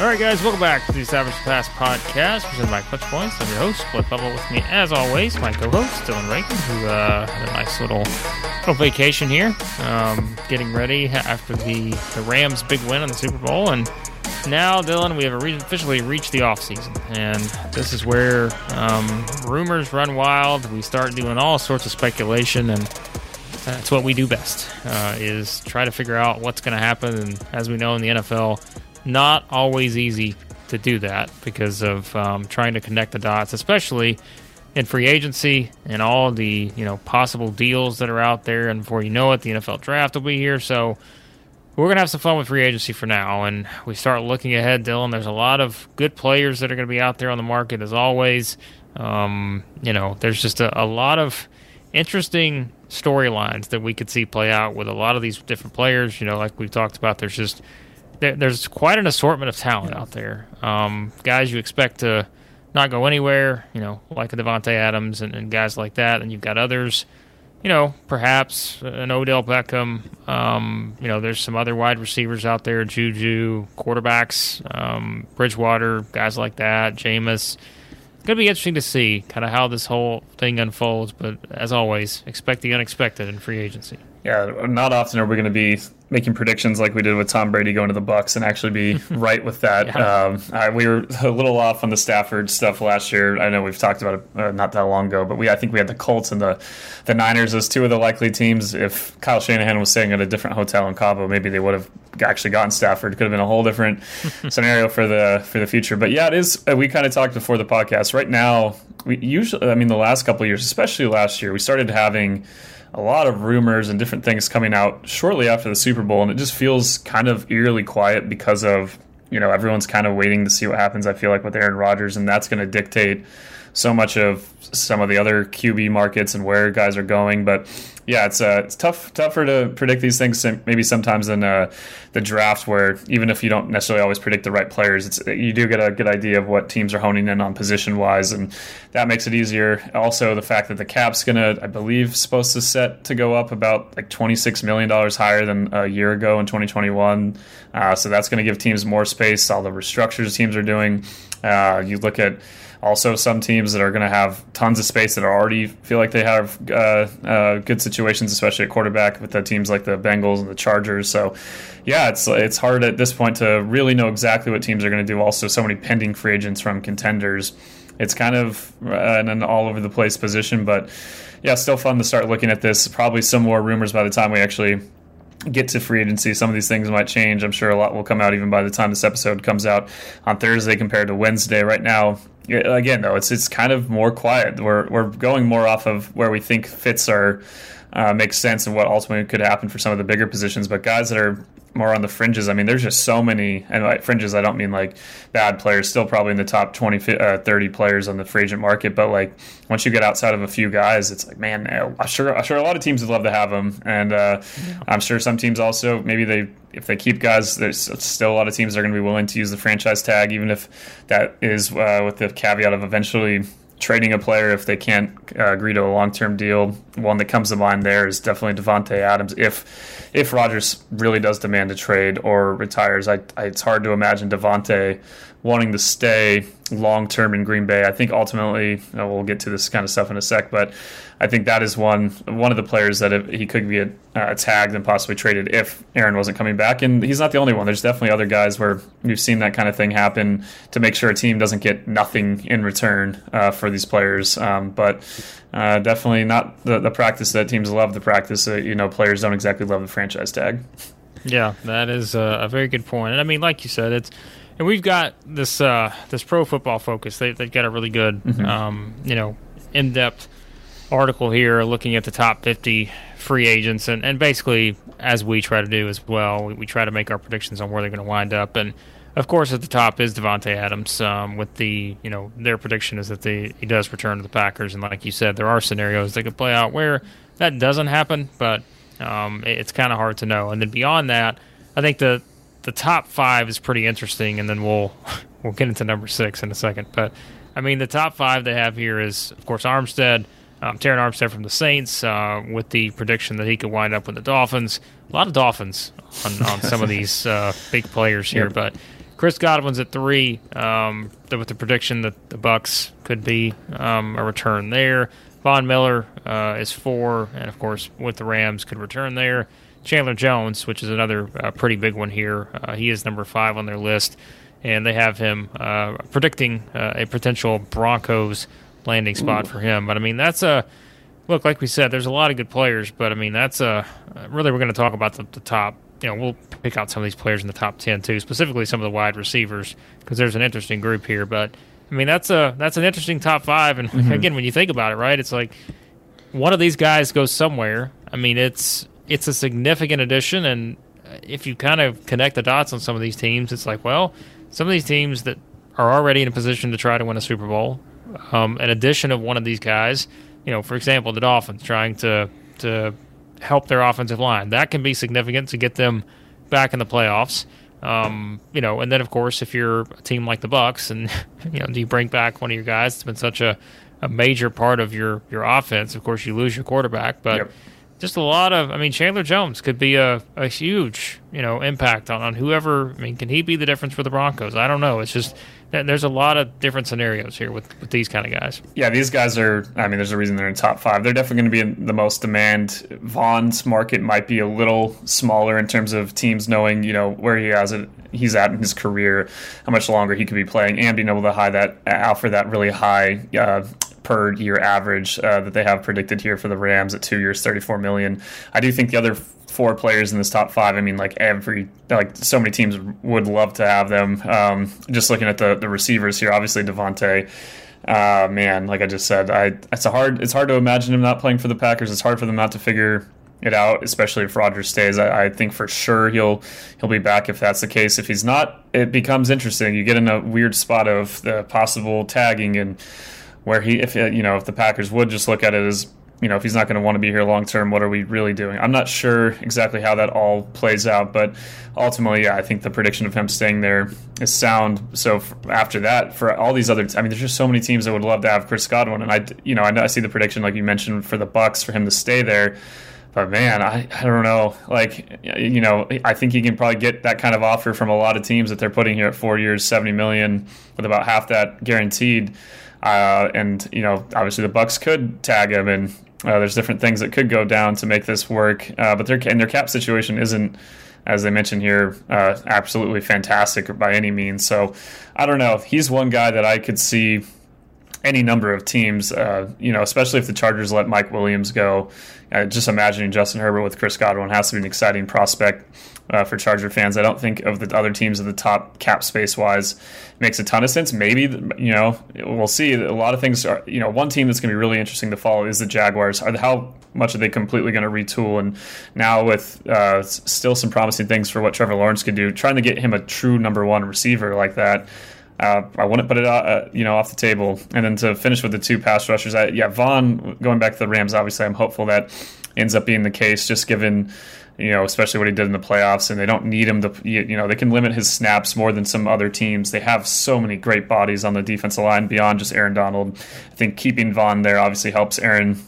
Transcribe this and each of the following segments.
All right, guys, welcome back to the Savage Pass podcast, presented by Clutch Points. I'm your host, Blake Lovell. With me, as always, my co-host Dillon Reagan, who uh, had a nice little little vacation here, um, getting ready after the the Rams' big win in the Super Bowl, and now, Dillon, we have officially reached the off season, and this is where um, rumors run wild. We start doing all sorts of speculation, and that's what we do best: uh, is try to figure out what's going to happen. And as we know in the NFL not always easy to do that because of um, trying to connect the dots, especially in free agency and all the you know possible deals that are out there. And before you know it, the NFL draft will be here. So we're gonna have some fun with free agency for now, and we start looking ahead, Dillon. There's a lot of good players that are to be out there on the market as always. Um, you know, there's just a, a lot of interesting storylines that we could see play out with a lot of these different players. You know, like we've talked about, there's just there, there's quite an assortment of talent out there. Um, guys you expect to not go anywhere, you know, like a Davante Adams and, and, guys like that. And you've got others, you know, perhaps an Odell Beckham. Um, you know, there's some other wide receivers out there, Juju, quarterbacks, um, Bridgewater, guys like that, Jameis. It's going to be interesting to see kind of how this whole thing unfolds. But as always, expect the unexpected in free agency. Yeah, not often are we going to be making predictions like we did with Tom Brady going to the Bucs and actually be right with that. yeah. um, I, we were a little off on the Stafford stuff last year. I know we've talked about it uh, not that long ago, but we I think we had the Colts and the the Niners as two of the likely teams. If Kyle Shanahan was staying at a different hotel in Cabo, maybe they would have actually gotten Stafford. Could have been a whole different scenario for the for the future. But yeah, it is. Uh, we kind of talked before the podcast. Right now, we usually, I mean, the last couple years, especially last year, we started having a lot of rumors and different things coming out shortly after the Super Bowl, and it just feels kind of eerily quiet because of you know everyone's kind of waiting to see what happens. I feel like with Aaron Rodgers, and that's going to dictate so much of some of the other QB markets and where guys are going. But yeah, it's uh, it's tough tougher to predict these things maybe sometimes than uh, the draft, where even if you don't necessarily always predict the right players, it's you do get a good idea of what teams are honing in on position wise, and that makes it easier. Also, the fact that the cap's gonna, I believe, supposed to set to go up about like twenty six million dollars higher than a year ago in twenty twenty one. Uh, so that's to give teams more space. All the restructures teams are doing. Uh, you look at also, some teams that are going to have tons of space that already feel like they have uh, uh, good situations, especially at quarterback with the teams like the Bengals and the Chargers. So, yeah, it's it's hard at this point to really know exactly what teams are going to do. Also, so many pending free agents from contenders. It's kind of uh, an all over the place position, but yeah, still fun to start looking at this. Probably some more rumors by the time we actually get to free agency. Some of these things might change. I'm sure a lot will come out even by the time this episode comes out on Thursday compared to Wednesday. Right now, again though, it's it's kind of more quiet. We're we're going more off of where we think fits are uh, makes sense and what ultimately could happen for some of the bigger positions. But guys that are more on the fringes, I mean, there's just so many, and like fringes, I don't mean like bad players, still probably in the top 20, uh, 30 players on the free agent market. But like once you get outside of a few guys, it's like, man, I'm sure, I'm sure a lot of teams would love to have them. And uh, yeah. I'm sure some teams also, maybe they, if they keep guys, there's still a lot of teams that are going to be willing to use the franchise tag, even if that is uh, with the caveat of eventually trading a player if they can't uh, agree to a long term deal. One that comes to mind there is definitely Davante Adams. If if Rodgers really does demand a trade or retires, I, I, it's hard to imagine Davante wanting to stay long term in Green Bay. I think ultimately, we'll get to this kind of stuff in a sec, but I think that is one one of the players that he could be uh, tagged and possibly traded if Aaron wasn't coming back. And he's not the only one. There's definitely other guys where we've seen that kind of thing happen to make sure a team doesn't get nothing in return uh, for these players. Um, but uh, definitely not the, the practice that teams love. The practice, that, you know, players don't exactly love the franchise tag. Yeah, that is a, a very good point. And I mean, like you said, it's and we've got this uh, this pro football focus. They, have got a really good, mm-hmm. um, you know, in depth article here looking at the top 50 free agents and, and basically as we try to do as well we, we try to make our predictions on where they're going to wind up and of course at the top is Davante Adams um, with the you know their prediction is that the, he does return to the Packers and like you said there are scenarios that could play out where that doesn't happen but um, it, it's kind of hard to know and then beyond that I think the the top five is pretty interesting, and then we'll we'll get into number six in a second. But I mean, the top five they have here is, of course, Armstead, um, Terron Armstead from the Saints, uh, with the prediction that he could wind up with the Dolphins. A lot of Dolphins on, on some of these uh, big players here, yep. but Chris Godwin's at three, um, with the prediction that the Bucs could be um, a return there. Von Miller uh, is four, and of course, with the Rams, could return there. Chandler Jones, which is another uh, pretty big one here, uh, he is number five on their list, and they have him uh, predicting uh, a potential Broncos landing spot Ooh. for him. But I mean, that's a look. Like we said, there's a lot of good players, but I mean, that's a really we're going to talk about the, the top you know, we'll pick out some of these players in the top ten too, specifically some of the wide receivers, because there's an interesting group here. But I mean, that's a that's an interesting top five. And mm-hmm. again, when you think about it, right, it's like one of these guys goes somewhere. I mean, it's it's a significant addition, and if you kind of connect the dots on some of these teams, it's like, well, some of these teams that are already in a position to try to win a Super Bowl, um, an addition of one of these guys, you know, for example, the Dolphins trying to to help their offensive line. That can be significant to get them back in the playoffs. Um, you know, and then of course, if you're a team like the Bucs, and you know, do you bring back one of your guys? It's been such a, a major part of your your offense. Of course, you lose your quarterback, but yep. Just a lot of. I mean, Chandler Jones could be a, a huge you know impact on on whoever. I mean, can he be the difference for the Broncos? I don't know. It's just there's a lot of different scenarios here with, with these kind of guys. Yeah, these guys are. I mean, there's a reason they're in top five. They're definitely going to be in the most demand. Von's market might be a little smaller in terms of teams knowing, you know, where he has it. He's at in his career, how much longer he could be playing, and being able to high that offer that really high uh, per year average uh, that they have predicted here for the Rams at two years, 34 million. I do think the other four players in this top five. I mean, like every like so many teams would love to have them. Um, just looking at the the receivers here, obviously Davante. Uh, man, like I just said, I it's a hard it's hard to imagine him not playing for the Packers. It's hard for them not to figure it out, especially if Rodgers stays. I, I, think for sure he'll he'll be back if that's the case. If he's not, it becomes interesting. You get in a weird spot of the possible tagging and where he if uh, you know if the Packers would just look at it as you know, if he's not going to want to be here long term, what are we really doing? I'm not sure exactly how that all plays out, but ultimately, yeah, I think the prediction of him staying there is sound. So after that, for all these other, I mean, there's just so many teams that would love to have Chris Godwin, and I, you know, I, I see the prediction like you mentioned for the Bucs for him to stay there. But man, I, I don't know. Like, you know, I think he can probably get that kind of offer from a lot of teams that they're putting here at four years, seventy million, with about half that guaranteed. Uh, and you know, obviously the Bucs could tag him, and uh, there's different things that could go down to make this work, uh, but their and their cap situation isn't, as they mentioned here, uh, absolutely fantastic by any means. So I don't know. He's one guy that I could see any number of teams. Uh, you know, especially if the Chargers let Mike Williams go. Uh, just imagining Justin Herbert with Chris Godwin has to be an exciting prospect uh, for Charger fans. I don't think of the other teams at the top cap space wise makes a ton of sense. Maybe you know we'll see. A lot of things are you know one team that's going to be really interesting to follow is the Jaguars. Are how much are they completely going to retool? And now with uh, still some promising things for what Trevor Lawrence could do, trying to get him a true number one receiver like that. Uh, I wouldn't put it uh, you know off the table. And then to finish with the two pass rushers, I, yeah, Von going back to the Rams. Obviously, I'm hopeful that ends up being the case, just given you know, especially what he did in the playoffs, and they don't need him to, you know, they can limit his snaps more than some other teams. They have so many great bodies on the defensive line beyond just Aaron Donald. I think keeping Von there obviously helps Aaron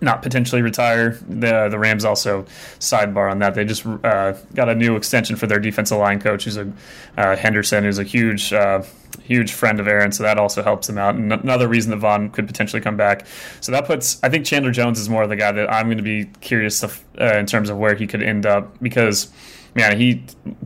not potentially retire. The the Rams also sidebar on that. They just uh, got a new extension for their defensive line coach, who's a uh, Henderson, who's a huge uh, huge friend of Aaron. So that also helps him out. And another reason that Von could potentially come back. So that puts I think Chandler Jones is more of the guy that I'm going to be curious uh, in terms of where he could end up because. Man, he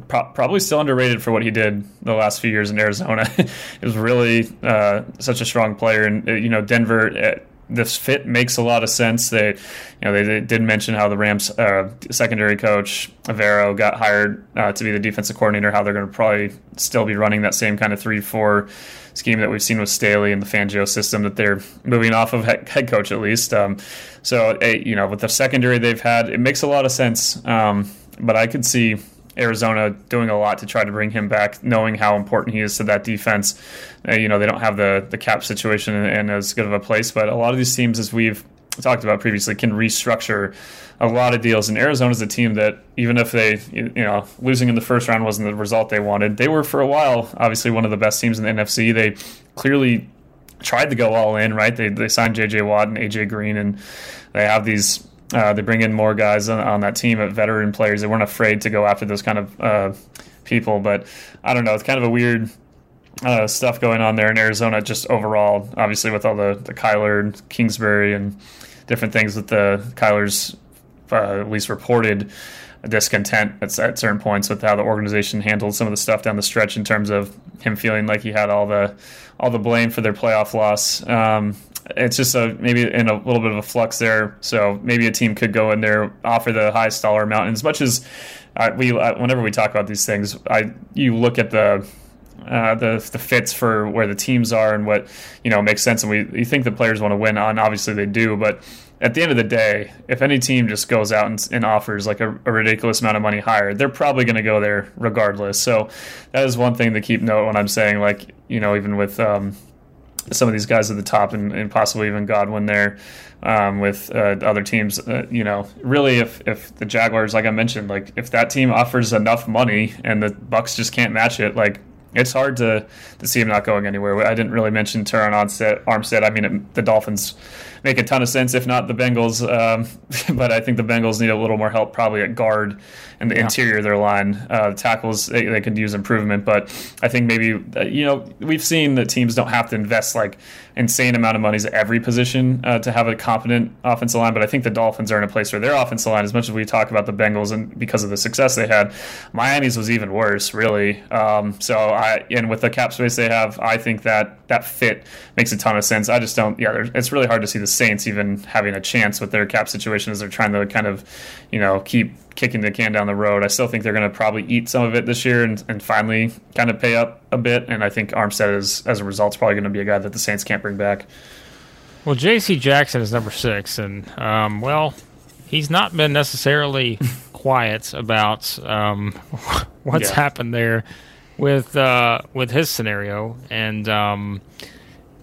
pro- probably still underrated for what he did the last few years in Arizona. he was really uh, such a strong player, and uh, you know Denver this fit makes a lot of sense. They, you know, they, they did mention how the Rams uh, secondary coach Evero got hired uh, to be the defensive coordinator. How they're going to probably still be running that same kind of three-four scheme that we've seen with Staley and the Fangio system that they're moving off of head coach at least. Um, so, you know, with the secondary they've had, it makes a lot of sense. Um, but I could see Arizona doing a lot to try to bring him back, knowing how important he is to that defense. Uh, you know, they don't have the the cap situation in, in, as good of a place, but a lot of these teams, as we've talked about previously, can restructure a lot of deals. And Arizona is a team that, even if they, you know, losing in the first round wasn't the result they wanted, they were for a while obviously one of the best teams in the NFC. They clearly tried to go all in, right? They they signed J.J. Watt and A.J. Green, and they have these uh, they bring in more guys on, on, that team, at veteran players. They weren't afraid to go after those kind of uh, people, but I don't know. It's kind of a weird uh, stuff going on there in Arizona, just overall, obviously with all the, the Kyler and Kingsbury and different things with the Kyler's uh, at least reported discontent at, at, certain points with how the organization handled some of the stuff down the stretch in terms of him feeling like he had all the all the blame for their playoff loss. Um, it's just a maybe in a little bit of a flux there. So maybe a team could go in there, offer the highest dollar amount. And as much as we, whenever we talk about these things, I you look at the uh, the the fits for where the teams are and what you know makes sense, and we you think the players want to win on. Obviously, they do, but at the end of the day, if any team just goes out and, and offers like a, a, ridiculous amount of money higher, they're probably going to go there regardless. So that is one thing to keep note when I'm saying like you know even with um, some of these guys at the top and, and possibly even Godwin there um, with uh, other teams. Uh, you know, really, if if the Jaguars, like I mentioned, like if that team offers enough money and the Bucs just can't match it, like it's hard to to see him not going anywhere. I didn't really mention Armstead. Armstead. I mean, it, the Dolphins make a ton of sense, if not the Bengals. Um, but I think the Bengals need a little more help, probably at guard and the yeah. interior of their line. Uh, tackles they, they, could use improvement, but I think maybe uh, you know we've seen that teams don't have to invest like insane amount of money at every position uh, to have a competent offensive line. But I think the Dolphins are in a place where their offensive line, as much as we talk about the Bengals and because of the success they had, Miami's was even worse, really. Um, so I and with the cap space they have, I think that that fit makes a ton of sense. I just don't. Yeah, it's really hard to see the Saints even having a chance with their cap situation as they're trying to kind of, you know, keep kicking the can down the road. I still think they're going to probably eat some of it this year and, and finally kind of pay up a bit. And I think Armstead is, as a result, is probably going to be a guy that the Saints can't bring back. Well, J.C. Jackson is number six, and um, well, he's not been necessarily quiet about um, what's yeah. happened there with uh, with his scenario, and um,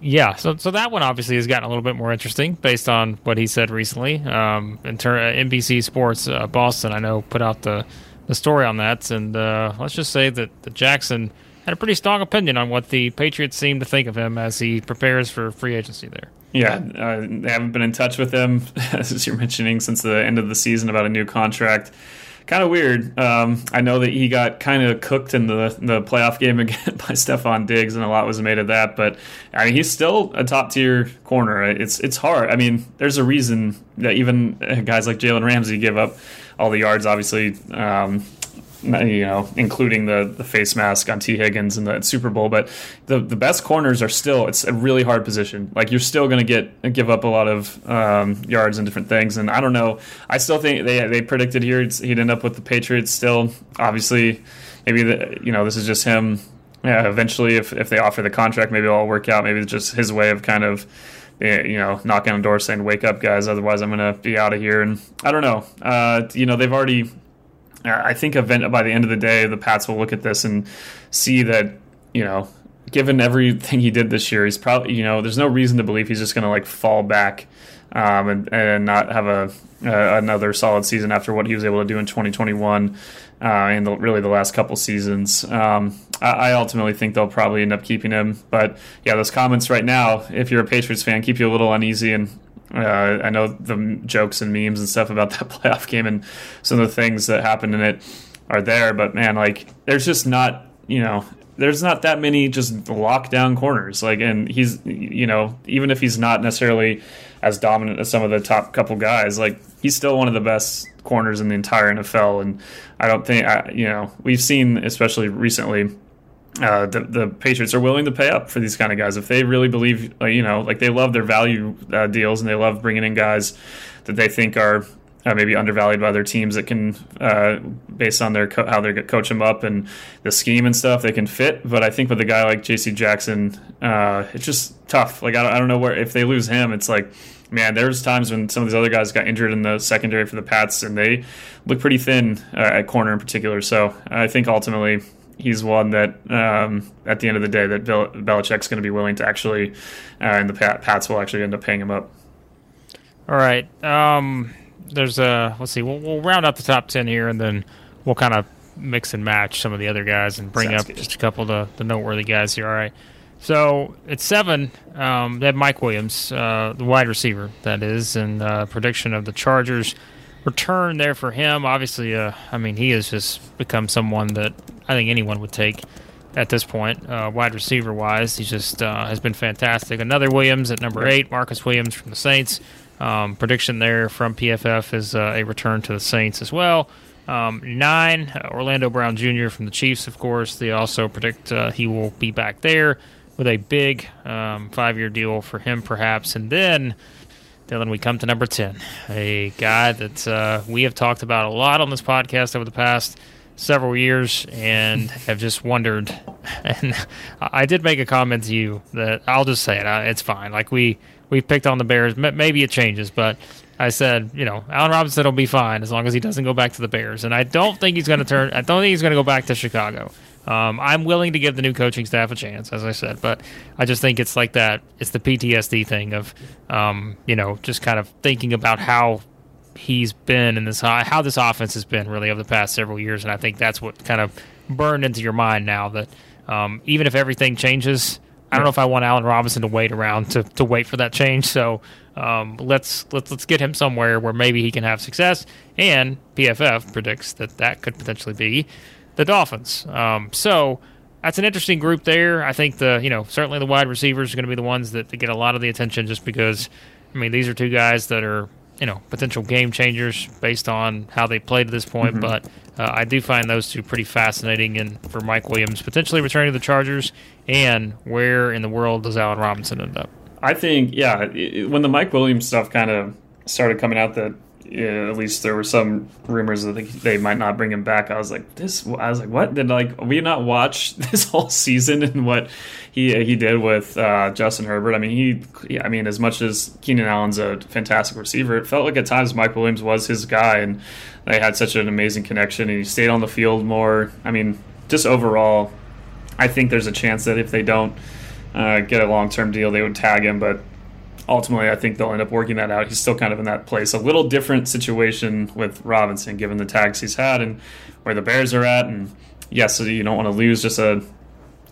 yeah, so so that one obviously has gotten a little bit more interesting based on what he said recently. Um, in ter- uh, NBC Sports uh, Boston, I know put out the the story on that, and uh, let's just say that, that Jackson had a pretty strong opinion on what the Patriots seem to think of him as he prepares for free agency there. Yeah, uh, they haven't been in touch with him as you're mentioning since the end of the season about a new contract kind of weird. Um, I know that he got kind of cooked in the the playoff game again by Stefon Diggs, and a lot was made of that. But I mean, he's still a top tier corner. It's it's hard. I mean, there's a reason that even guys like Jalen Ramsey give up all the yards. Obviously, um, you know, including the the face mask on Tee Higgins in the Super Bowl. But the the best corners are still it's a really hard position. Like you're still going to get give up a lot of um, yards and different things. And I don't know. I still think they they predicted here he'd end up with the Patriots. Still, obviously, maybe the, you know this is just him. Yeah, eventually, if if they offer the contract, maybe it'll work out. Maybe it's just his way of kind of eh, you know, knocking on doors saying, "Wake up, guys! Otherwise, I'm going to be out of here." And I don't know. Uh, you know, they've already I think event by the end of the day, the Pats will look at this and see that you know, given everything he did this year, he's probably you know, there's no reason to believe he's just going to like fall back um, and, and not have a another solid season after what he was able to do in 2021 uh, and the, really the last couple seasons. Um, I, I, ultimately think they'll probably end up keeping him, but yeah, those comments right now, if you're a Patriots fan, keep you a little uneasy and uh, I know the jokes and memes and stuff about that playoff game and some of the things that happened in it are there, but man, like there's just not, you know, there's not that many just lockdown corners. Like, and he's, you know, even if he's not necessarily as dominant as some of the top couple guys, like he's still one of the best corners in the entire NFL. And I don't think, I, you know, we've seen, especially recently, uh, the, the Patriots are willing to pay up for these kind of guys if they really believe, uh, you know, like they love their value uh, deals and they love bringing in guys that they think are uh, maybe undervalued by their teams that can, uh, based on their co- how they coach them up and the scheme and stuff, they can fit. But I think with a guy like J.C. Jackson, uh, it's just tough. Like I don't, I don't know where if they lose him, it's like man, there's times when some of these other guys got injured in the secondary for the Pats, and they look pretty thin uh, at corner in particular. So I think ultimately he's one that um, at the end of the day that Bill, Belichick's going to be willing to actually, uh, and the Pats will actually end up paying him up. All right. Um, there's a let's see. We'll, we'll, round out the top ten here, and then we'll kind of mix and match some of the other guys and bring Sounds up good. just a couple of the, the noteworthy guys here. All right. So at seven, um, they have Mike Williams, uh, the wide receiver, that is, and uh, prediction of the Chargers return there for him. Obviously, uh, I mean, he has just become someone that I think anyone would take at this point, uh, wide receiver wise. He just uh, has been fantastic. Another Williams at number eight, Marcus Williams from the Saints. Um, prediction there from PFF is uh, a return to the Saints as well. Um, nine, Orlando Brown Jr. from the Chiefs, of course. They also predict uh, he will be back there with a big um, five year deal for him, perhaps. And then Dillon, we come to number 10, a guy that uh, we have talked about a lot on this podcast over the past several years and have just wondered. And I did make a comment to you that I'll just say it. It's fine. Like we we picked on the Bears. Maybe it changes, but I said, you know, Allen Robinson will be fine as long as he doesn't go back to the Bears. And I don't think he's going to turn. I don't think he's going to go back to Chicago. Um, I'm willing to give the new coaching staff a chance, as I said, but I just think it's like that. It's the PTSD thing of, um, you know, just kind of thinking about how he's been in this how this offense has been really over the past several years, and I think that's what kind of burned into your mind now that um, even if everything changes, I don't know if I want Allen Robinson to wait around to, to wait for that change. So um, let's let's let's get him somewhere where maybe he can have success. And PFF predicts that that could potentially be the Dolphins. Um, so that's an interesting group there. I think the you know certainly the wide receivers are going to be the ones that, that get a lot of the attention just because I mean these are two guys that are you know potential game changers based on how they played to this point. Mm-hmm. But uh, I do find those two pretty fascinating. And for Mike Williams potentially returning to the Chargers, and where in the world does Allen Robinson end up? I think yeah, when the Mike Williams stuff kind of started coming out that yeah, at least there were some rumors that they might not bring him back. I was like, this. I was like, what? Did like we not watch this whole season and what he he did with uh, Justin Herbert? I mean, he. I mean, as much as Keenan Allen's a fantastic receiver, it felt like at times Mike Williams was his guy, and they had such an amazing connection. And he stayed on the field more. I mean, just overall, I think there's a chance that if they don't uh, get a long term deal, they would tag him, but ultimately, I think they'll end up working that out. He's still kind of in that place. A little different situation with Robinson, given the tags he's had and where the Bears are at. And yes, so you don't want to lose just a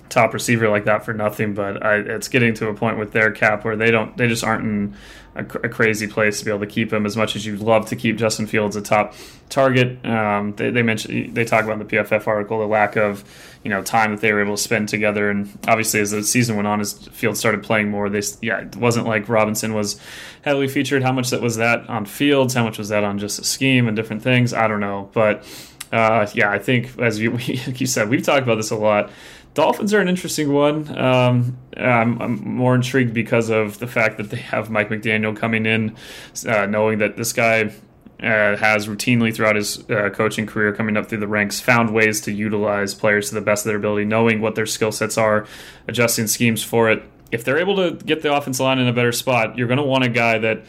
top receiver like that for nothing. But I, it's getting to a point with their cap where they don't, they just aren't in a, a, crazy place to be able to keep him as much as you'd love to keep Justin Fields a top target. Um, they, they mentioned they talk about in the PFF article the lack of you know time that they were able to spend together, and obviously as the season went on, as Fields started playing more, they yeah it wasn't like Robinson was heavily featured. How much that was that on Fields? How much was that on just a scheme and different things? I don't know, but. Uh, yeah, I think as you, you said, we've talked about this a lot. Dolphins are an interesting one. Um, I'm, I'm, more intrigued because of the fact that they have Mike McDaniel coming in, uh, knowing that this guy uh, has routinely throughout his uh, coaching career coming up through the ranks found ways to utilize players to the best of their ability, knowing what their skill sets are, adjusting schemes for it. If they're able to get the offensive line in a better spot, you're going to want a guy that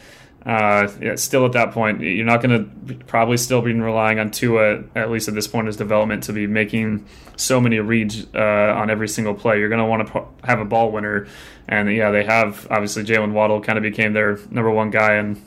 uh, yeah, still at that point, you're not going to probably still be relying on Tua, at least at this point in his development, to be making so many reads uh, on every single play. You're going to want to have a ball winner. And yeah, they have obviously Jaylen Waddle kind of became their number one guy and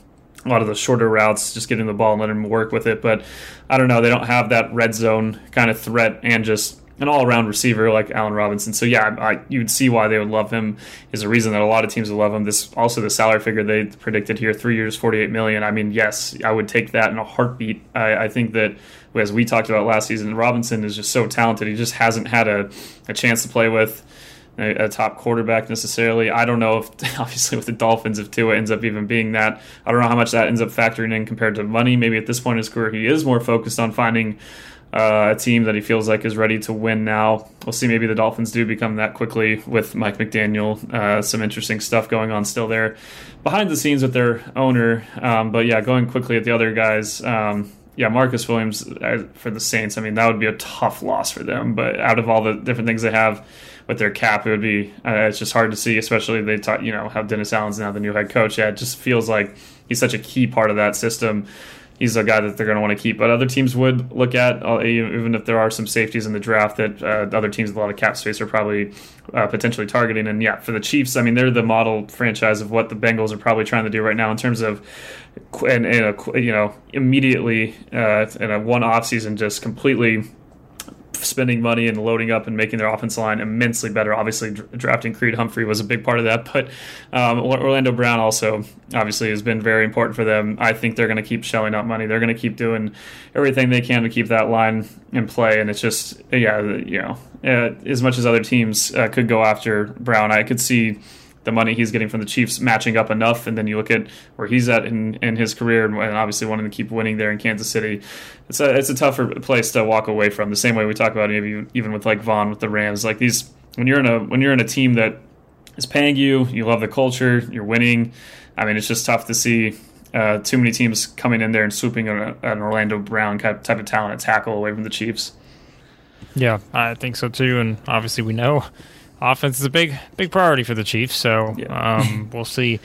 a lot of the shorter routes, just getting the ball and letting him work with it. But I don't know, they don't have that red zone kind of threat and just an all-around receiver like Allen Robinson. So yeah, I, you'd see why they would love him. Is a reason that a lot of teams would love him. This also the salary figure they predicted here: three years, forty-eight million. I mean, yes, I would take that in a heartbeat. I, I think that as we talked about last season, Robinson is just so talented. He just hasn't had a, a chance to play with. A, a, top quarterback necessarily. I don't know if, obviously, with the Dolphins, if Tua ends up even being that, I don't know how much that ends up factoring in compared to money. Maybe at this point in his career, he is more focused on finding uh, a team that he feels like is ready to win now. We'll see. Maybe the Dolphins do become that quickly with Mike McDaniel. Uh, some interesting stuff going on still there behind the scenes with their owner. Um, but yeah, going quickly at the other guys. Um, yeah, Marcus Williams uh, for the Saints. I mean, that would be a tough loss for them. But out of all the different things they have with their cap, it would be. Uh, it's just hard to see, especially they talk. You know, how Dennis Allen's now the new head coach. Yeah, it just feels like he's such a key part of that system he's a guy that they're going to want to keep. But other teams would look at, uh, even if there are some safeties in the draft that uh, other teams with a lot of cap space are probably uh, potentially targeting. And yeah, for the Chiefs, I mean, they're the model franchise of what the Bengals are probably trying to do right now in terms of, and, and a, you know, immediately uh, in a one off season, just completely spending money and loading up and making their offense line immensely better. Obviously, drafting Creed Humphrey was a big part of that, but um, Orlando Brown also obviously has been very important for them. I think they're going to keep shelling out money. They're going to keep doing everything they can to keep that line in play, and it's just yeah, you know, uh, as much as other teams uh, could go after Brown, I could see the money he's getting from the Chiefs matching up enough, and then you look at where he's at in, in his career, and, obviously wanting to keep winning there in Kansas City. It's a it's a tougher place to walk away from. The same way we talk about maybe even with like Von with the Rams, like these when you're in a when you're in a team that is paying you, you love the culture, you're winning. I mean, it's just tough to see uh, too many teams coming in there and swooping an, an Orlando Brown type of talent at tackle away from the Chiefs. Yeah, I think so too, and obviously we know offense is a big big priority for the Chiefs. So yeah. um, we'll see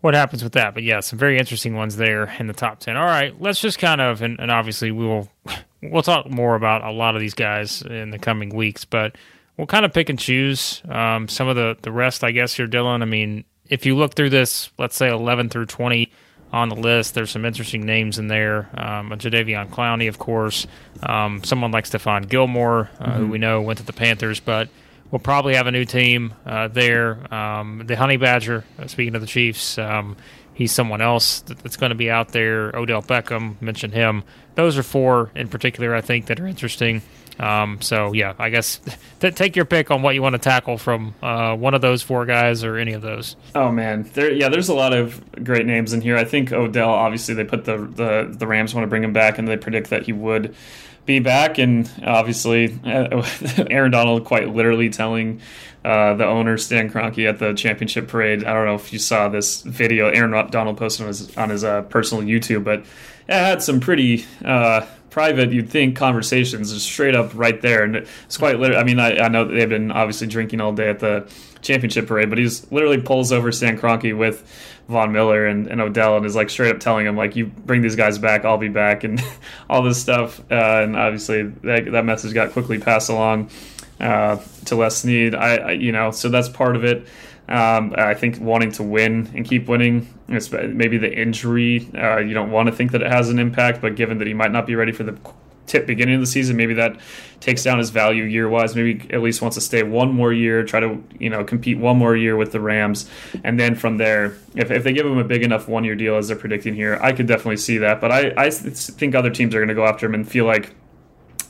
what happens with that. But yeah, some very interesting ones there in the top ten. All right, let's just kind of and, and obviously we will we'll talk more about a lot of these guys in the coming weeks, but we'll kind of pick and choose um, some of the the rest. I guess here, Dillon. I mean, if you look through this, let's say eleven through twenty on the list. There's some interesting names in there. Um, Jadeveon Clowney, of course. Um, someone like Stephon Gilmore, uh, mm-hmm. who we know went to the Panthers, but we'll probably have a new team uh, there. Um, the Honey Badger, uh, speaking of the Chiefs, um, he's someone else that's going to be out there. Odell Beckham, mentioned him. Those are four in particular, I think, that are interesting. Um, so yeah, I guess th- take your pick on what you want to tackle from uh, one of those four guys or any of those. Oh man, there yeah, there's a lot of great names in here. I think Odell, obviously, they put the the the Rams want to bring him back, and they predict that he would be back. And obviously, Aaron Donald quite literally telling uh, the owner Stan Kroenke at the championship parade. I don't know if you saw this video Aaron Donald posted on his on his uh, personal YouTube, but it had some pretty. Uh, private, you'd think conversations just straight up right there, and it's quite literally. I mean, I, I know they've been obviously drinking all day at the championship parade, but he's literally pulls over Stan Kroenke with Von Miller and, and, Odell and is like straight up telling him like you bring these guys back, I'll be back, and all this stuff. Uh, and obviously that, that message got quickly passed along uh, to Les Snead. I, I, you know so that's part of it. Um, I think wanting to win and keep winning, maybe the injury, uh, you don't want to think that it has an impact, but given that he might not be ready for the tip beginning of the season, maybe that takes down his value year wise. Maybe at least wants to stay one more year, try to you know compete one more year with the Rams, and then from there, if, if they give him a big enough one year deal as they're predicting here, I could definitely see that. But I I think other teams are going to go after him and feel like.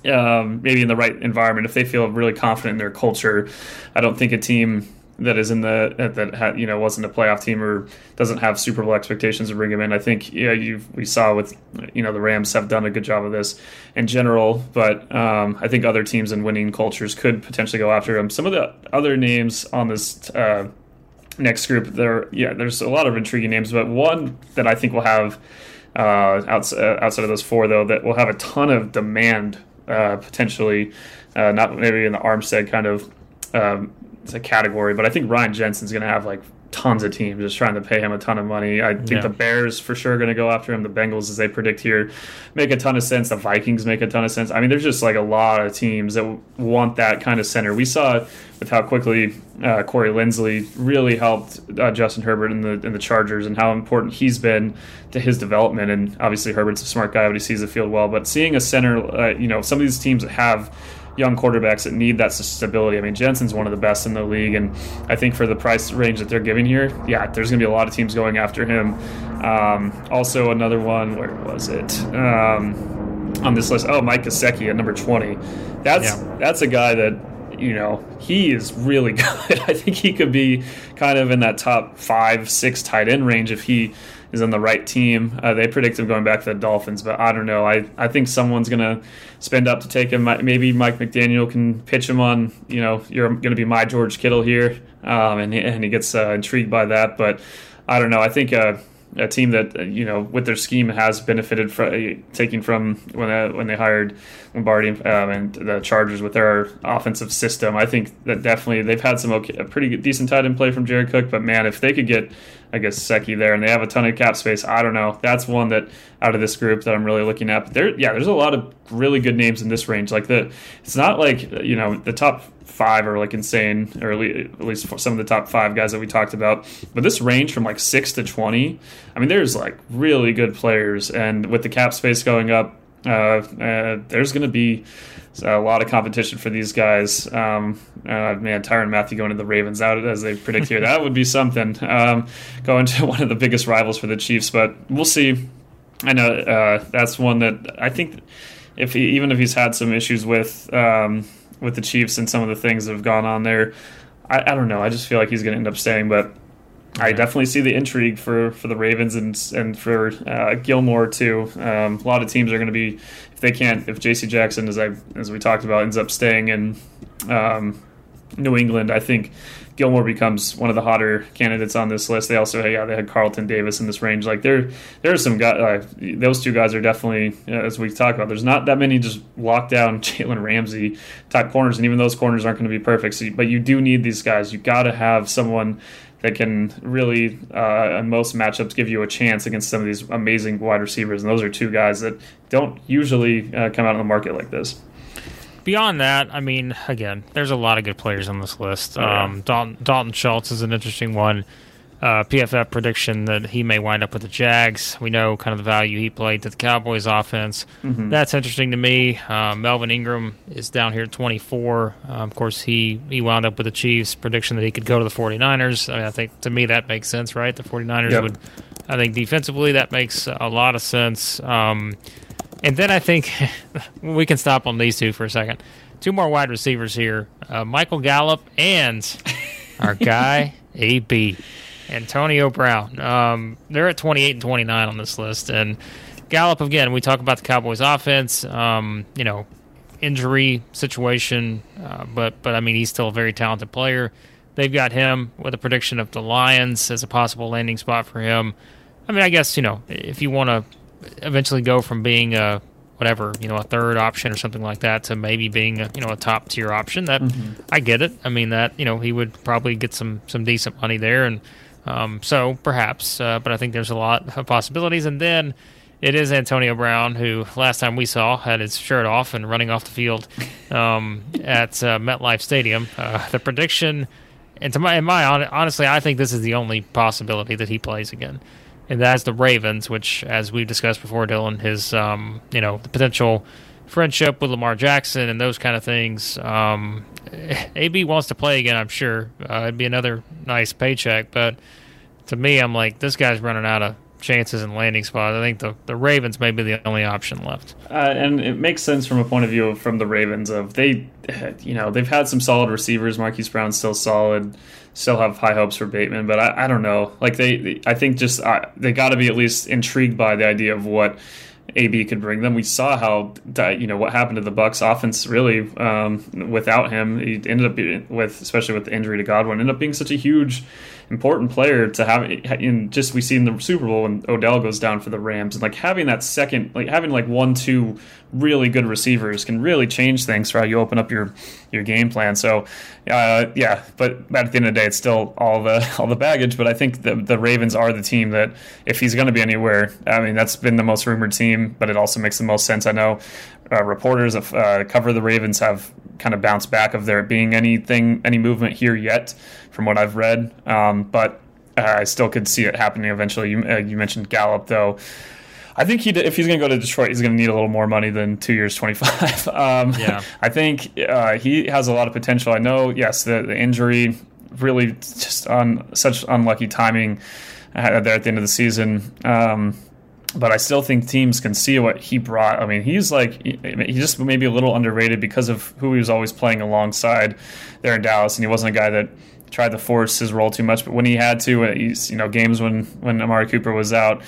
Um, maybe in the right environment, if they feel really confident in their culture, I don't think a team that is in the that had, you know wasn't a playoff team or doesn't have Super Bowl expectations to bring him in. I think yeah, you we saw with you know the Rams have done a good job of this in general, but um, I think other teams in winning cultures could potentially go after him. Some of the other names on this uh, next group, there yeah, there's a lot of intriguing names, but one that I think will have uh, outside, uh, outside of those four though that will have a ton of demand uh, potentially, uh, not maybe in the Armstead kind of. Um, a category, but I think Ryan Jensen's going to have like tons of teams just trying to pay him a ton of money. I think yeah. the Bears for sure are going to go after him. The Bengals, as they predict here, make a ton of sense. The Vikings make a ton of sense. I mean, there's just like a lot of teams that want that kind of center. We saw with how quickly uh, Corey Linsley really helped uh, Justin Herbert in the in the Chargers and how important he's been to his development. And obviously, Herbert's a smart guy, but he sees the field well. But seeing a center, uh, you know, some of these teams that have young quarterbacks that need that stability. I mean, Jensen's one of the best in the league, and I think for the price range that they're giving here, yeah, there's going to be a lot of teams going after him. Um, also, another one, where was it? Um, on this list, oh, Mike Gesicki at number 20. That's yeah. that's a guy that you know, he is really good. I think he could be kind of in that top five, six tight end range if he is on the right team. Uh, they predict him going back to the Dolphins, but I don't know. I, I think someone's going to spend up to take him. Maybe Mike McDaniel can pitch him on, you know, you're going to be my George Kittle here, um, and, he, and he gets uh, intrigued by that. But I don't know. I think. Uh, a team that uh, you know with their scheme has benefited from uh, taking from when uh, when they hired Lombardi um, and the Chargers with their offensive system. I think that definitely they've had some okay, a pretty decent tight end play from Jared Cook, but man, if they could get Gesicki there and they have a ton of cap space, I don't know. That's one that out of this group that I'm really looking at. But there, yeah, there's a lot of really good names in this range. Like the, it's not like you know the top five are like insane, or at least some of the top five guys that we talked about. But this range from like six to twenty, I mean, there's like really good players, and with the cap space going up, uh, uh, there's going to be a lot of competition for these guys. Um, uh, man, Tyrann Mathieu going to the Ravens out as they predict here. that would be something. Um, going to one of the biggest rivals for the Chiefs, but we'll see. I know uh, that's one that I think if he, even if he's had some issues with um, with the Chiefs and some of the things that have gone on there, I, I don't know. I just feel like he's going to end up staying, but I definitely see the intrigue for, for the Ravens and and for uh, Gilmore too. Um, a lot of teams are going to be if they can't if J.C. Jackson, as I as we talked about, ends up staying in um, New England. I think Gilmore becomes one of the hotter candidates on this list. They also yeah they had Carlton Davis in this range. Like there there are some guys. Uh, those two guys are definitely as we talked about. There's not that many just lockdown Jalen Ramsey type corners, and even those corners aren't going to be perfect. So, but you do need these guys. You got to have someone that can really, uh, in most matchups, give you a chance against some of these amazing wide receivers. And those are two guys that don't usually uh, come out on the market like this. Beyond that, I mean, again, there's a lot of good players on this list. Oh, yeah. um, Dalton, Dalton Schultz is an interesting one uh, PFF prediction that he may wind up with the Jags. We know kind of the value he played to the Cowboys offense. Mm-hmm. That's interesting to me. Uh, Melvin Ingram is down here at 24. Uh, of course, he, he wound up with the Chiefs prediction that he could go to the 49ers. I, mean, I think to me that makes sense, right? The 49ers yep. would, I think defensively that makes a lot of sense. Um, and then I think we can stop on these two for a second. Two more wide receivers here uh, Michael Gallup and our guy, AB. Antonio Brown. Um, they're at 28 and 29 on this list. And Gallup, again, we talk about the Cowboys offense, um, you know, injury situation, uh, but, but I mean, he's still a very talented player. They've got him with a prediction of the Lions as a possible landing spot for him. I mean, I guess, you know, if you want to eventually go from being a whatever you know a third option or something like that to maybe being a, you know a top tier option that mm-hmm. I get it I mean that you know he would probably get some some decent money there and um, so perhaps, uh, but I think there's a lot of possibilities. And then it is Antonio Brown, who last time we saw had his shirt off and running off the field um, at uh, MetLife Stadium. Uh, the prediction, and to my, in my honestly, I think this is the only possibility that he plays again, and that's the Ravens, which, as we've discussed before, Dillon, his um, you know the potential friendship with Lamar Jackson and those kind of things. Um, AB wants to play again, I'm sure. Uh, it'd be another nice paycheck, but to me, I'm like, this guy's running out of chances and landing spots. I think the, the Ravens may be the only option left. Uh, and it makes sense from a point of view of, from the Ravens of they, you know, they've had some solid receivers. Marquise Brown's still solid. Still have high hopes for Bateman, but I, I don't know. Like they, they I think just uh, they got to be at least intrigued by the idea of what AB could bring them. We saw how you know what happened to the Bucs offense really um, without him. He ended up with especially with the injury to Godwin, ended up being such a huge important player to have in just we see in the Super Bowl when Odell goes down for the Rams and like having that second like having like one two really good receivers can really change things for how you open up your your game plan. So uh, yeah, but at the end of the day, it's still all the all the baggage. But I think the the Ravens are the team that if he's going to be anywhere, I mean that's been the most rumored team, but it also makes the most sense. I know uh, reporters of uh, cover the Ravens have kind of bounced back of there being anything any movement here yet from what I've read, um, but uh, I still could see it happening eventually. You, uh, you mentioned Gallup though. I think he if he's going to go to Detroit, he's going to need a little more money than two years twenty five. um, yeah, I think uh, he has a lot of potential. I know, yes, the, the injury really just on such unlucky timing uh, there at the end of the season. Um, but I still think teams can see what he brought. I mean, he's like he's just maybe a little underrated because of who he was always playing alongside there in Dallas, and he wasn't a guy that tried to force his role too much. But when he had to, uh, he's you know games when when Amari Cooper was out,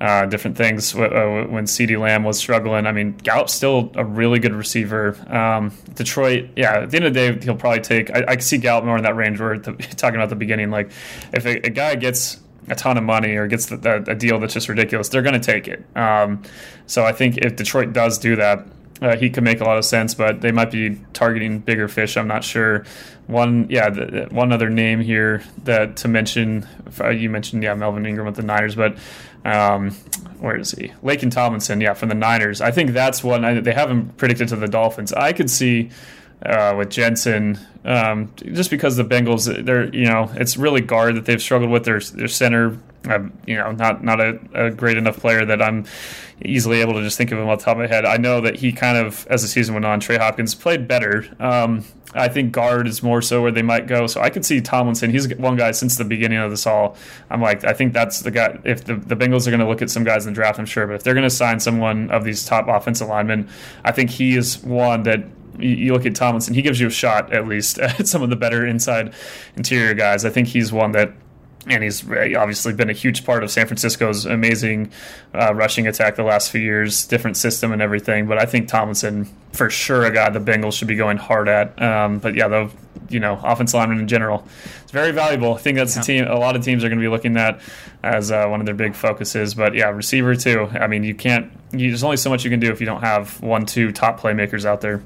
uh, different things uh, when CeeDee Lamb was struggling. I mean, Gallup's still a really good receiver. Um, Detroit, yeah, at the end of the day, he'll probably take. I, I see Gallup more in that range where the, talking about the beginning, like if a, a guy gets a ton of money or gets the, the, a deal that's just ridiculous, they're going to take it. Um, so I think if Detroit does do that, uh, he could make a lot of sense, but they might be targeting bigger fish. I'm not sure. One, yeah, the, one other name here that to mention. Uh, you mentioned, yeah, Melvin Ingram with the Niners, but um, where is he? Laken Tomlinson, yeah, from the Niners. I think that's one I, they haven't predicted to the Dolphins. I could see uh, with Jensen, um, just because the Bengals, they're you know, it's really guard that they've struggled with. Their their center I'm, you know, not not a, a, great enough player that I'm easily able to just think of him off the top of my head. I know that he kind of, as the season went on, Trey Hopkins played better. Um, I think guard is more so where they might go. So I could see Tomlinson. He's one guy since the beginning of this all. I'm like, I think that's the guy. If the, the Bengals are going to look at some guys in the draft, I'm sure. But if they're going to sign someone of these top offensive linemen, I think he is one that you look at Tomlinson, he gives you a shot at least at some of the better inside interior guys. I think he's one that and he's obviously been a huge part of San Francisco's amazing uh, rushing attack the last few years, different system and everything. But I think Tomlinson, for sure, a guy the Bengals should be going hard at. Um, but yeah, the you know offense lineman in general, it's very valuable. I think that's yeah. the team. A lot of teams are going to be looking at as uh, one of their big focuses. But yeah, receiver too. I mean, you can't. You, there's only so much you can do if you don't have one, two top playmakers out there.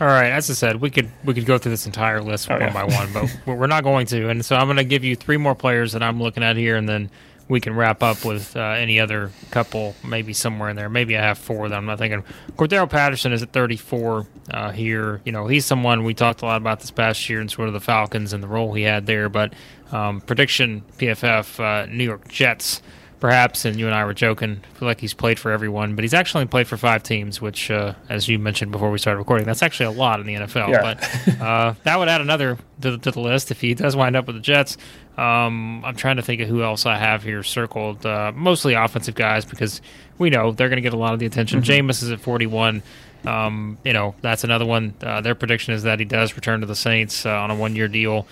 All right, as I said, we could we could go through this entire list one by one, but we're not going to. And so I'm going to give you three more players that I'm looking at here, and then we can wrap up with uh, any other couple, maybe somewhere in there. Maybe I have four that I'm not thinking. Cordarrelle Patterson is at 34 uh, here. You know, he's someone we talked a lot about this past year and sort of the Falcons and the role he had there. But um, prediction PFF uh, New York Jets perhaps, and you and I were joking. I feel like he's played for everyone, but he's actually played for five teams, which, uh, as you mentioned before we started recording, that's actually a lot in the NFL. Yeah. But uh, that would add another to the, to the, list if he does wind up with the Jets. Um, I'm trying to think of who else I have here circled. Uh, mostly offensive guys because we know they're going to get a lot of the attention. mm Jameis is at 41. Um, you know, that's another one. Uh, their prediction is that he does return to the Saints uh, on a one year deal.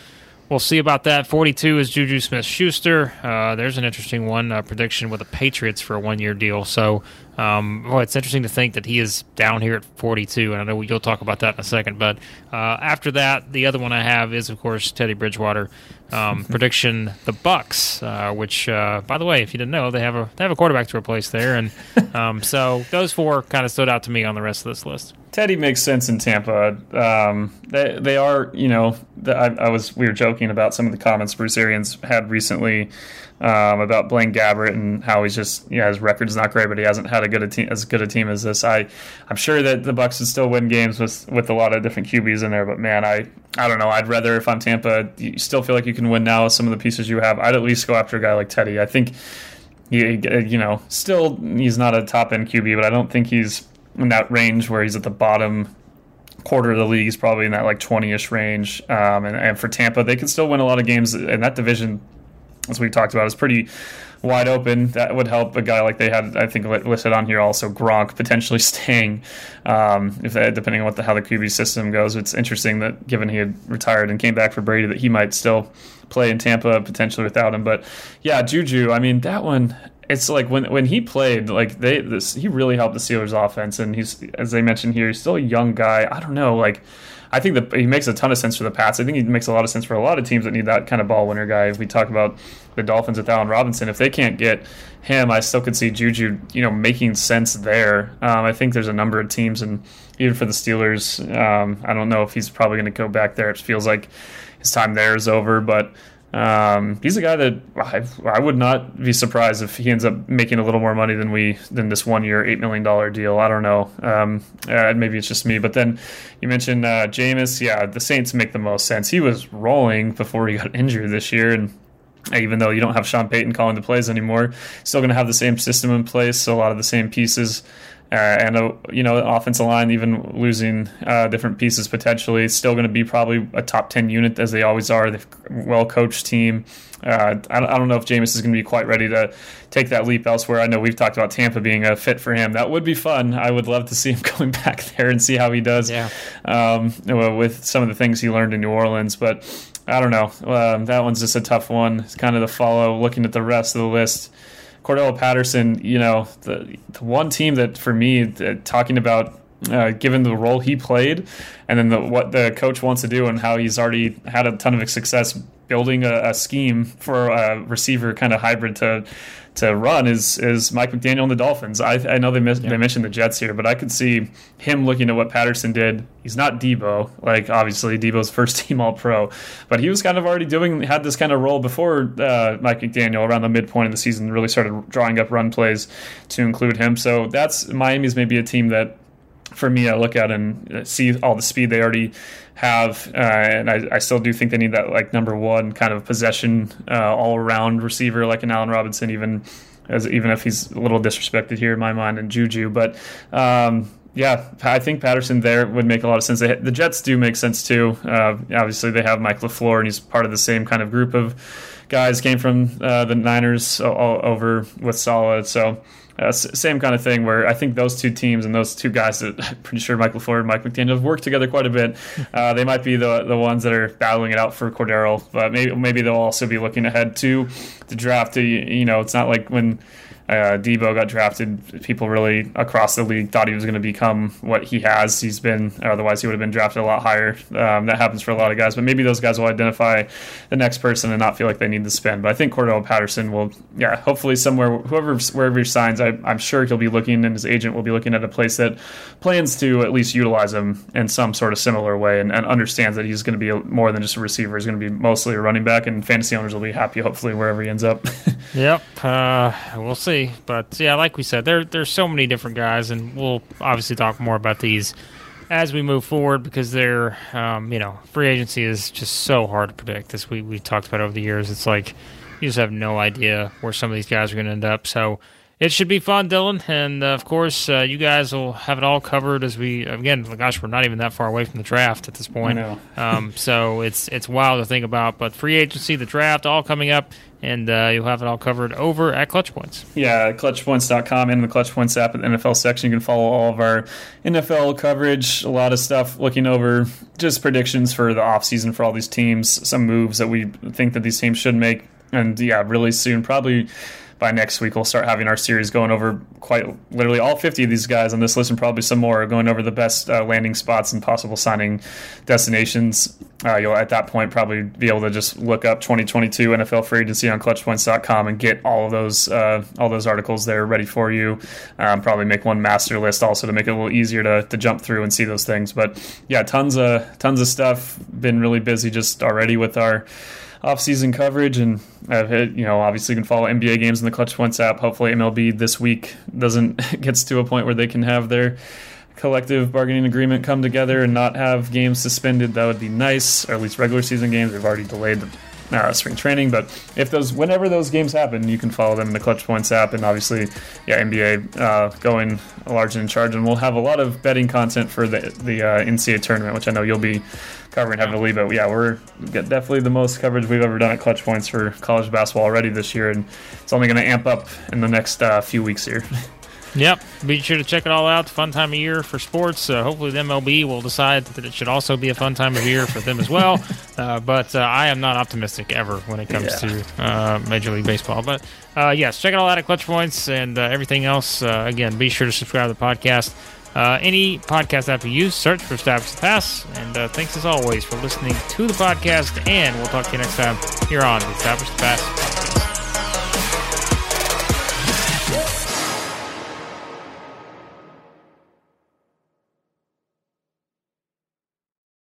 We'll see about that. 42 is Juju Smith Schuster. Uh, there's an interesting one uh, prediction with the Patriots for a one year deal. So, um, well, it's interesting to think that he is down here at 42, and I know you'll talk about that in a second. But uh, after that, the other one I have is, of course, Teddy Bridgewater. Um, prediction: the Bucs, uh, which, uh, by the way, if you didn't know, they have a they have a quarterback to replace there, and um, so those four kind of stood out to me on the rest of this list. Teddy makes sense in Tampa. Um, they they are, you know, the, I, I, was we were joking about some of the comments Bruce Arians had recently um, about Blaine Gabbert and how he's just yeah his record's not great, but he hasn't had a good a team as good a team as this. I I'm sure that the Bucs would still win games with with a lot of different QBs in there, but man, I I don't know. I'd rather if I'm Tampa, you still feel like you can win now with some of the pieces you have. I'd at least go after a guy like Teddy. I think. He, you know, still he's not a top end QB, but I don't think he's in that range where he's at the bottom quarter of the league. He's probably in that like 20 ish range. Um, and, and, for Tampa, they can still win a lot of games. And that division, as we talked about, is pretty wide open. That would help a guy like they had, I think, listed on here also Gronk potentially staying, um, if they, depending on what the, how the QB system goes. It's interesting that given he had retired and came back for Brady, that he might still play in Tampa potentially without him. But yeah, Juju, I mean, that one it's like when when he played, like they this he really helped the Steelers offense, and he's as they mentioned here, he's still a young guy. I don't know, like I think that he makes a ton of sense for the Pats. I think he makes a lot of sense for a lot of teams that need that kind of ball winner guy. If we talk about the Dolphins with Allen Robinson, if they can't get him, I still could see Juju, you know, making sense there. Um, I think there's a number of teams, and even for the Steelers, um, I don't know if he's probably going to go back there. It feels like his time there is over, but um, he's a guy that I, I, would not be surprised if he ends up making a little more money than we than this one year eight million dollar deal. I don't know. Um, uh, maybe it's just me. But then you mentioned uh, Jameis. Yeah, the Saints make the most sense. He was rolling before he got injured this year, and even though you don't have Sean Payton calling the plays anymore, still going to have the same system in place. So a lot of the same pieces. Uh, and a you know offensive line even losing uh, different pieces potentially still going to be probably a top 10 unit as they always are. The well coached team. Uh, I, don't, I, don't know if Jameis is going to be quite ready to take that leap elsewhere. I know we've talked about Tampa being a fit for him. That would be fun. I would love to see him going back there and see how he does yeah. um, with some of the things he learned in New Orleans but I don't know. Um, that one's just a tough one. It's kind of the follow looking at the rest of the list Cordarrelle Patterson, you know, the, the one team that for me, talking about uh, given the role he played, and then the, what the coach wants to do, and how he's already had a ton of success building a, a scheme for a receiver kind of hybrid to to run is is Mike McDaniel and the Dolphins. I, I know they mis- yeah. they mentioned the Jets here, but I could see him looking at what Patterson did. He's not Deebo, like obviously Deebo's first team All Pro, but he was kind of already doing had this kind of role before uh, Mike McDaniel around the midpoint of the season really started drawing up run plays to include him. So that's Miami's maybe a team that for me, I look at and see all the speed they already have, uh, and I, I, still do think they need that like number one kind of possession uh, all around receiver like an Allen Robinson, even as even if he's a little disrespected here in my mind and Juju, but. Um, yeah, I think Patterson there would make a lot of sense. They, the Jets do make sense too. Uh, obviously, they have Mike LaFleur, and he's part of the same kind of group of guys. Came from uh, the Niners all, over with Saleh, so uh, same kind of thing where I think those two teams and those two guys that I'm pretty sure Mike LaFleur and Mike McDaniel have worked together quite a bit. Uh, they might be the the ones that are battling it out for Cordero, but maybe maybe they'll also be looking ahead to the draft. You know, it's not like when uh, Deebo got drafted. People really across the league thought he was going to become what he has. He's been, otherwise, he would have been drafted a lot higher. Um, that happens for a lot of guys, but maybe those guys will identify the next person and not feel like they need to spend. But I think Cordarrelle Patterson will, yeah, hopefully somewhere, whoever, wherever he signs, I, am sure he'll be looking, and his agent will be looking at a place that plans to at least utilize him in some sort of similar way and, and understands that he's going to be more than just a receiver. He's going to be mostly a running back, and fantasy owners will be happy, hopefully, wherever he ends up. yep. Uh, we'll see see. But yeah, like we said, there there's so many different guys, and we'll obviously talk more about these as we move forward because they're um, you know free agency is just so hard to predict. As we we talked about over the years, it's like you just have no idea where some of these guys are going to end up. So it should be fun, Dillon. And uh, of course, uh, you guys will have it all covered as we again. Gosh, we're not even that far away from the draft at this point. um, so it's it's wild to think about. But free agency, the draft, all coming up, and uh, you'll have it all covered over at Clutch Points. Yeah, clutchpoints.com and the Clutch Points app at the NFL section. You can follow all of our NFL coverage, a lot of stuff, looking over just predictions for the offseason for all these teams, some moves that we think that these teams should make, and yeah, really soon, probably by next week we'll start having our series going over quite literally all 50 of these guys on this list and probably some more going over the best uh, landing spots and possible signing destinations. Uh, you'll at that point probably be able to just look up 2022 NFL free agency on clutchpoints.com and get all of those uh, all those articles there ready for you. Um, probably make one master list also to make it a little easier to, to jump through and see those things. But yeah tons of tons of stuff. Been really busy just already with our off-season coverage, and uh, I've hit, you know, obviously you can follow NBA games in the Clutch Points app. Hopefully, MLB this week doesn't gets to a point where they can have their collective bargaining agreement come together and not have games suspended. That would be nice, or at least regular season games. We've already delayed the uh, spring training, but if those, whenever those games happen, you can follow them in the Clutch Points app, and obviously, yeah, NBA uh, going large and in charge, and we'll have a lot of betting content for the the uh, NCAA tournament, which I know you'll be covering heavily. But yeah, we're definitely the most coverage we've ever done at Clutch Points for college basketball already this year, and it's only going to amp up in the next uh, few weeks here. Yep. Be sure to check it all out. Fun time of year for sports. Uh, hopefully, the MLB will decide that it should also be a fun time of year for them as well. Uh, but uh, I am not optimistic ever when it comes yeah. to uh, Major League Baseball. But uh, yes, check it all out at Clutch Points and uh, everything else. again, be sure to subscribe to the podcast. any podcast app you use, search for Establish the Pass. And thanks as always for listening to the podcast. And we'll talk to you next time here on the Establish the Pass podcast.